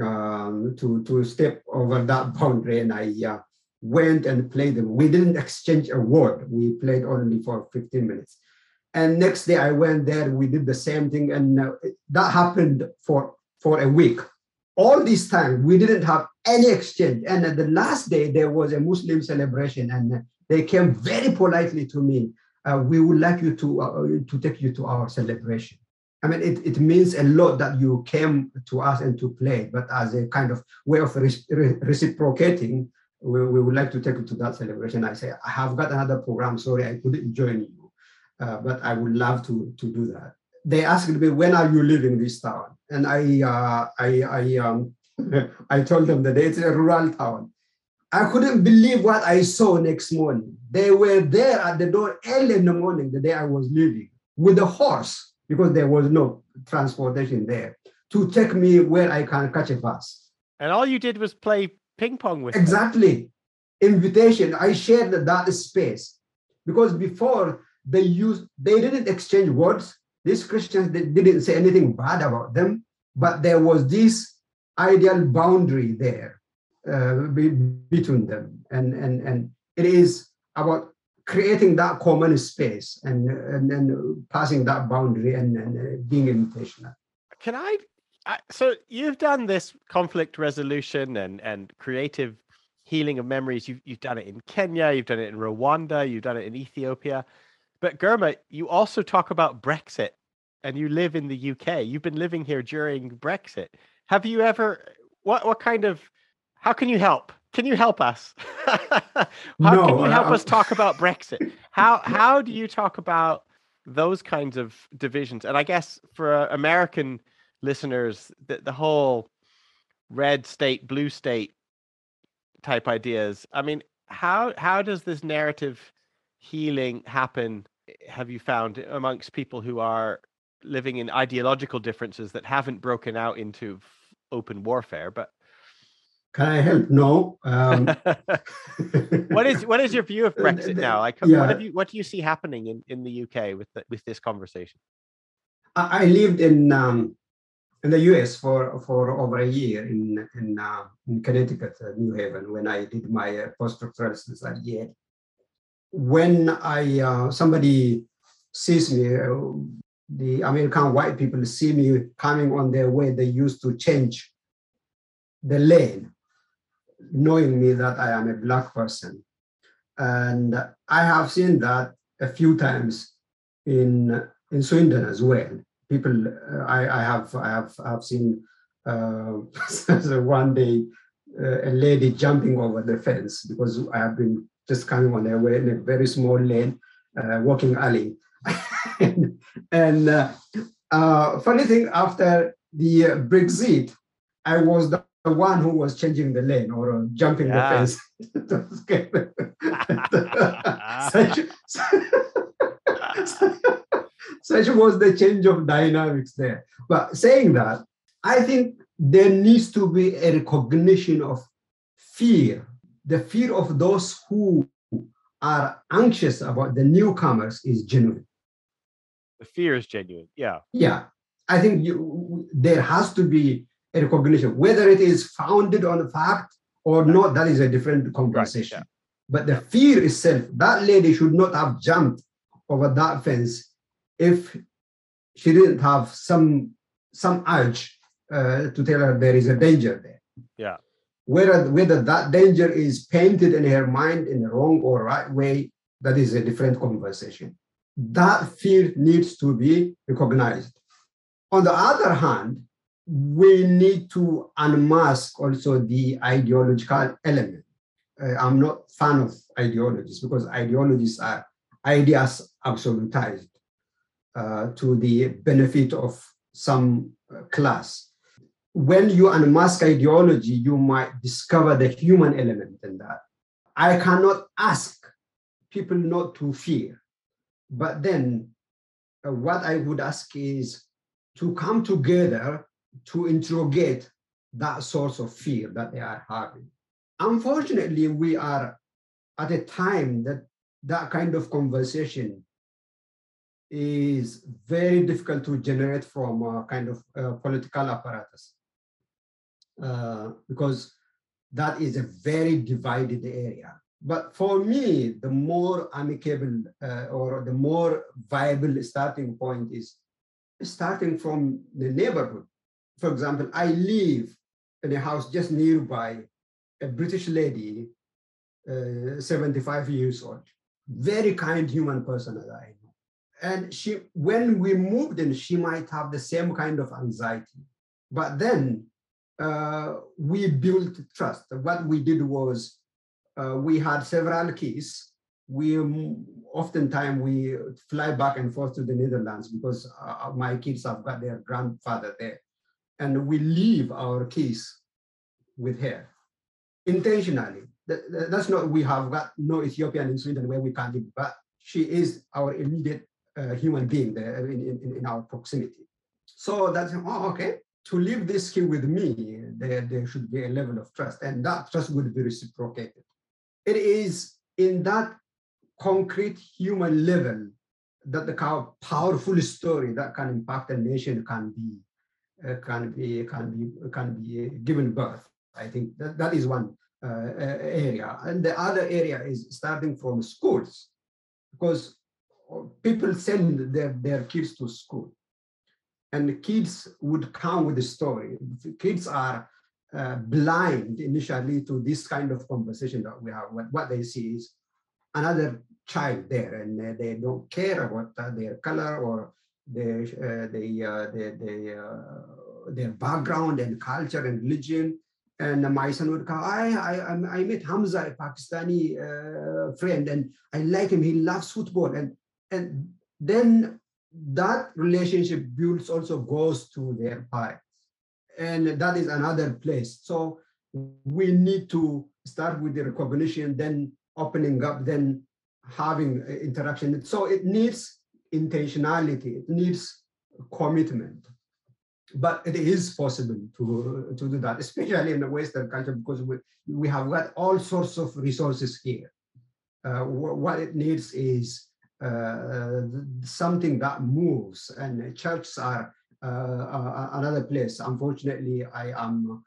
um, to to step over that boundary, and I uh, went and played them. We didn't exchange a word. We played only for 15 minutes, and next day I went there. We did the same thing, and uh, that happened for for a week. All this time we didn't have any exchange, and at the last day there was a Muslim celebration, and they came very politely to me. Uh, we would like you to uh, to take you to our celebration. I mean, it, it means a lot that you came to us and to play, but as a kind of way of re- reciprocating, we, we, would like to take you to that celebration. I say, I have got another program. Sorry, I couldn't join you, uh, but I would love to, to do that. They asked me, when are you leaving this town? And I, uh, I, I, um, [laughs] I told them that it's a rural town. I couldn't believe what I saw next morning. They were there at the door early in the morning, the day I was leaving, with a horse, because there was no transportation there, to take me where I can catch a bus. And all you did was play ping pong with Exactly. Them. Invitation. I shared that space. Because before they used, they didn't exchange words. These Christians they didn't say anything bad about them, but there was this ideal boundary there uh, between them. And, and, and it is about creating that common space and, and, and passing that boundary and, and uh, being intentional. Can I, I? So you've done this conflict resolution and, and creative healing of memories. You've, you've done it in Kenya, you've done it in Rwanda, you've done it in Ethiopia. But Girma, you also talk about Brexit and you live in the UK. You've been living here during Brexit. Have you ever, what, what kind of how can you help? Can you help us? [laughs] how no, can you help uh, us talk about Brexit? [laughs] How how do you talk about those kinds of divisions? And I guess for uh, American listeners, the, the whole red state, blue state type ideas. I mean, how how does this narrative healing happen? Have you found amongst people who are living in ideological differences that haven't broken out into open warfare, but can I help? No. Um, [laughs] what is what is your view of [laughs] Brexit now? Like, yeah. what have you what do you see happening in, in the UK with the, with this conversation? I lived in um, in the US for for over a year in in, uh, in Connecticut, uh, New Haven, when I did my uh, postdoctoral studies that year. When I uh, somebody sees me, uh, the American white people see me coming on their way, they used to change the lane knowing me that I am a black person. And I have seen that a few times in in Swindon as well. People, uh, I, I have I have I have seen uh, [laughs] one day uh, a lady jumping over the fence because I have been just coming on their way in a very small lane, uh, walking alley. and, [laughs] and uh, uh, funny thing, after the Brexit, I was the one who was changing the lane or uh, jumping yeah. the fence. such, such was the change of dynamics there. But saying that, I think there needs to be a recognition of fear, the fear of those who are anxious about the newcomers is genuine. The fear is genuine, yeah. Yeah. I think you, there has to be a recognition. Whether it is founded on fact or not, that is a different conversation. Right, yeah. But the fear itself, that lady should not have jumped over that fence if she didn't have some some urge uh, to tell her there is a danger there. Yeah. Whether whether that danger is painted in her mind in the wrong or right way, that is a different conversation. That fear needs to be recognized. On the other hand, we need to unmask also the ideological element. Uh, I'm not fan of ideologies because ideologies are ideas absolutized uh, to the benefit of some uh, class. When you unmask ideology, you might discover the human element in that. I cannot ask people not to fear, but then uh, what I would ask is to come together to interrogate that source of fear that they are having. Unfortunately, we are at a time that that kind of conversation is very difficult to generate from a kind of uh, political apparatus uh, because that is a very divided area. But for me, the more amicable uh, or the more viable starting point is starting from the neighborhood. For example, I live in a house just nearby, a British lady, uh, 75 years old, very kind human person that I know. And she, when we moved in, she might have the same kind of anxiety. But then uh, we built trust. What we did was uh, we had several keys. We um, oftentimes we fly back and forth to the Netherlands because uh, my kids have got their grandfather there, and we leave our keys with her intentionally. That, that's not we have got no Ethiopian in Swindon where we can't live, but she is our immediate uh, human being there in, in, in our proximity. So that's oh, okay to leave this key with me, there, there should be a level of trust, and that trust would be reciprocated. It is in that concrete human level that the kind of powerful story that can impact a nation can be uh, can be can be can be given birth. I think that, that is one uh, area, and the other area is starting from schools, because people send their, their kids to school and kids would come with the story. Kids are uh, blind initially to this kind of conversation that we have. What, what they see is another child there, and uh, they don't care about uh, their color or their uh, the, uh, their, uh, their background and culture and religion. And my son would come. I I I met Hamza, a Pakistani friend, and I like him. He loves football, and and then that relationship builds also goes to their parents. And that is another place. So we need to start with the recognition, then opening up, then having interaction. So it needs intentionality, it needs commitment. But it is possible to, to do that, especially in the Western culture, because we, we have got all sorts of resources here. Uh, what it needs is Uh, uh, something that moves, and churches are uh, another place. Unfortunately, I am.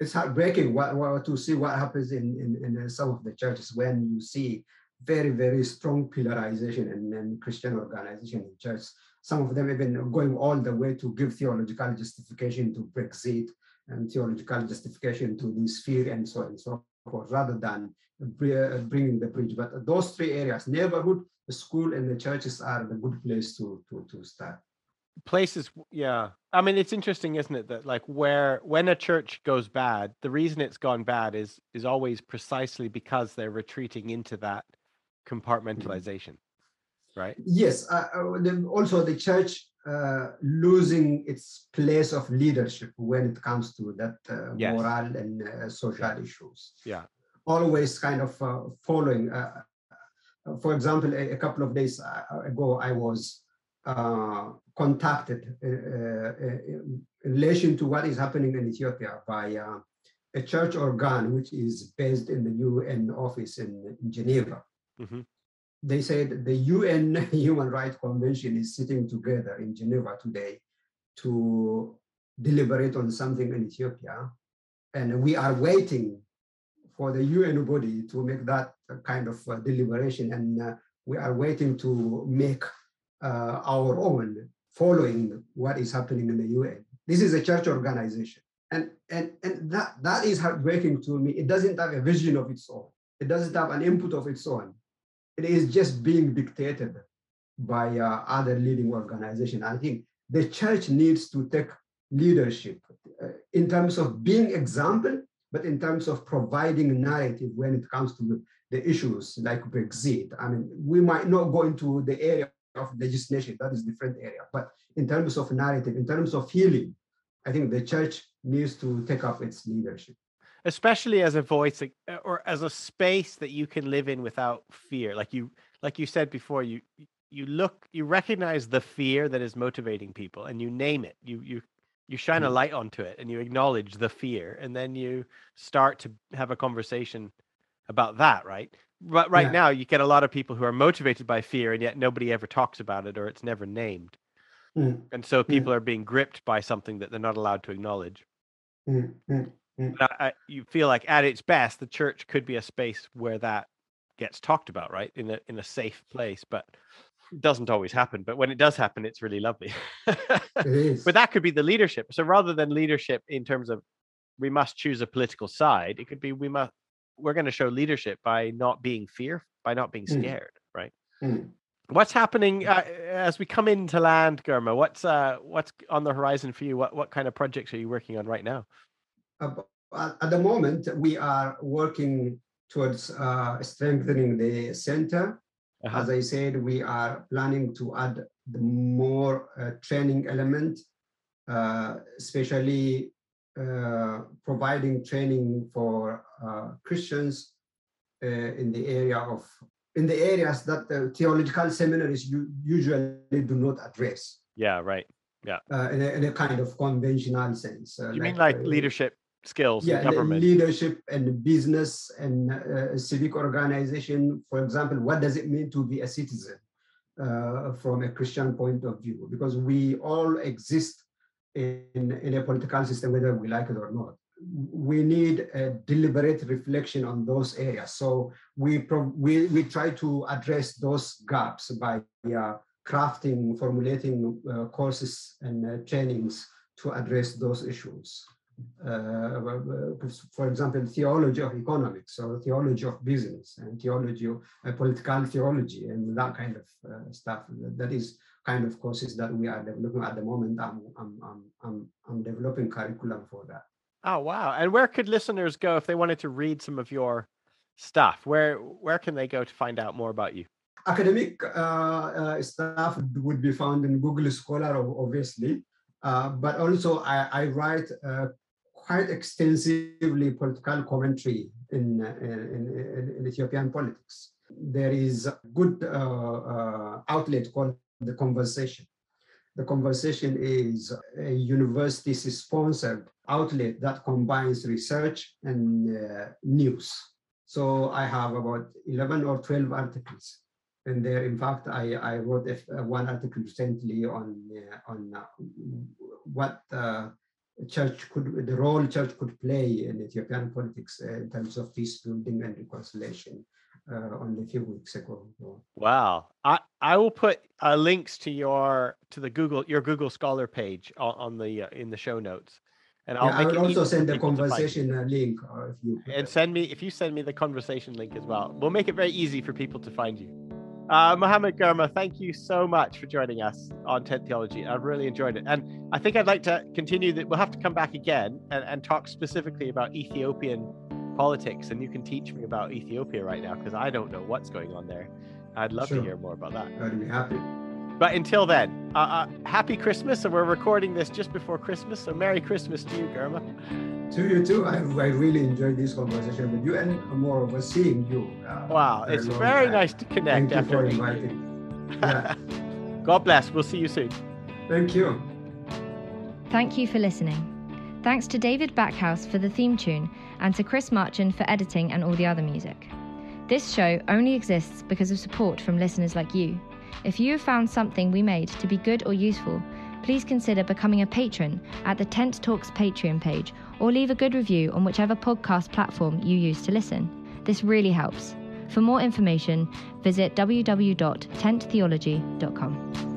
It's heartbreaking what, what, to see what happens in, in, in uh, some of the churches when you see very, very strong pillarization and, and Christian organization in church. Some of them even going all the way to give theological justification to Brexit and theological justification to this fear and so on and so forth, rather than bringing the bridge. But those three areas, neighborhood, the school and the churches are the good place to to to start. Places yeah. I mean it's interesting isn't it that like where when a church goes bad the reason it's gone bad is is always precisely because they're retreating into that compartmentalization right? Yes uh, uh also the church uh, losing its place of leadership when it comes to that uh, yes. moral and uh, social issues. Yeah. Always kind of uh, following for example, a, a, couple of days uh, ago, I was uh, contacted uh, uh, in relation to what is happening in Ethiopia by uh, a church organ, which is based in the UN office in, in Geneva. Mm-hmm. They said the UN [laughs] Human Rights Convention is sitting together in Geneva today to deliberate on something in Ethiopia. And we are waiting for the UN body to make that kind of uh, deliberation. And uh, we are waiting to make uh, our own following what is happening in the UN. This is a church organization. And, and, and that, that is heartbreaking to me. It doesn't have a vision of its own. It doesn't have an input of its own. It is just being dictated by uh, other leading organizations. I think the church needs to take leadership uh, in terms of being example but in terms of providing narrative when it comes to the issues like Brexit, I mean, we might not go into the area of legislation, that is a different area, but in terms of narrative, in terms of healing, I think the church needs to take up its leadership. Especially as a voice or as a space that you can live in without fear. Like you like you said before, you you look you recognize the fear that is motivating people and you name it. You you you shine a mm. light onto it and you acknowledge the fear and then you start to have a conversation about that right but right Yeah. now you get a lot of people who are motivated by fear and yet nobody ever talks about it or it's never named Mm, and so people are being gripped by something that they're not allowed to acknowledge mm, mm. I, I, you feel like at its best the church could be a space where that gets talked about right in a in a safe place but doesn't always happen but when it does happen it's really lovely It [laughs] is. but that could be the leadership so rather than leadership in terms of we must choose a political side it could be we must we're going to show leadership by not being fear by not being Mm. scared right Mm. what's happening uh, as we come into land Girma what's uh what's on the horizon for you what what kind of projects are you working on right now Uh, at at the moment, we are working towards uh, strengthening the center. Uh-huh. As I said, we are planning to add the more uh, training element, uh, especially uh, providing training for uh, Christians uh, in the area of in the areas that the theological seminaries usually do not address yeah right uh, in, a, in a kind of conventional sense. Uh, you mean like uh, leadership skills yeah, in government leadership and business and uh, civic organization. For example, what does it mean to be a citizen uh, from a Christian point of view? Because we all exist in, in a political system, whether we like it or not. We need a deliberate reflection on those areas. So we pro- we, we try to address those gaps by uh, crafting, formulating uh, courses and uh, trainings to address those issues for example, theology of economics or theology of business and theology of uh, political theology and that kind of uh, stuff. That is kind of courses that we are developing at the moment. I'm, I'm, I'm, I'm, I'm developing curriculum for that. oh wow and where could listeners go if they wanted to read some of your stuff where where can they go to find out more about you Academic uh, uh, stuff would be found in Google Scholar, obviously, uh, but also I, I write uh, quite extensively political commentary in, uh, in, in, in Ethiopian politics. There is a good uh, uh, outlet called The Conversation. The Conversation is a university sponsored outlet that combines research and uh, news. So I have about 11 or 12 articles. And there, in fact, I, I wrote one article recently on, uh, on uh, what church could the role church could play in Ethiopian politics uh, in terms of peace building and reconciliation uh, only a few weeks ago. Wow. I, I will put uh, links to your to the Google your Google Scholar page on, on the uh, in the show notes, and I'll yeah, I make will also send the people to find you. conversation uh, link uh, if you And send me if you send me the conversation link as well. We'll make it very easy for people to find you. Uh, Mohammed Girma, thank you so much for joining us on Tent Theology. I've really enjoyed it, and I think I'd like to continue that. We'll have to come back again and, and talk specifically about Ethiopian politics, and you can teach me about Ethiopia right now because I don't know what's going on there. I'd love to hear more about that. I'll be happy. But until then, uh, uh, happy Christmas, and we're recording this just before Christmas, so Merry Christmas to you, Girma. To you too. I, I really enjoyed this conversation with you and more of us seeing you. uh, Wow, it's very time. nice to connect Thank you for inviting. [laughs] Yeah, God bless. We'll see you soon. thank you. Thank you for listening. Thanks to David Backhouse for the theme tune and to Chris Marchand for editing and all the other music. This show only exists because of support from listeners like you. If you have found something we made to be good or useful, please consider becoming a patron at the Tent Talks Patreon page or leave a good review on whichever podcast platform you use to listen. This really helps. For more information, visit www.tenttheology.com.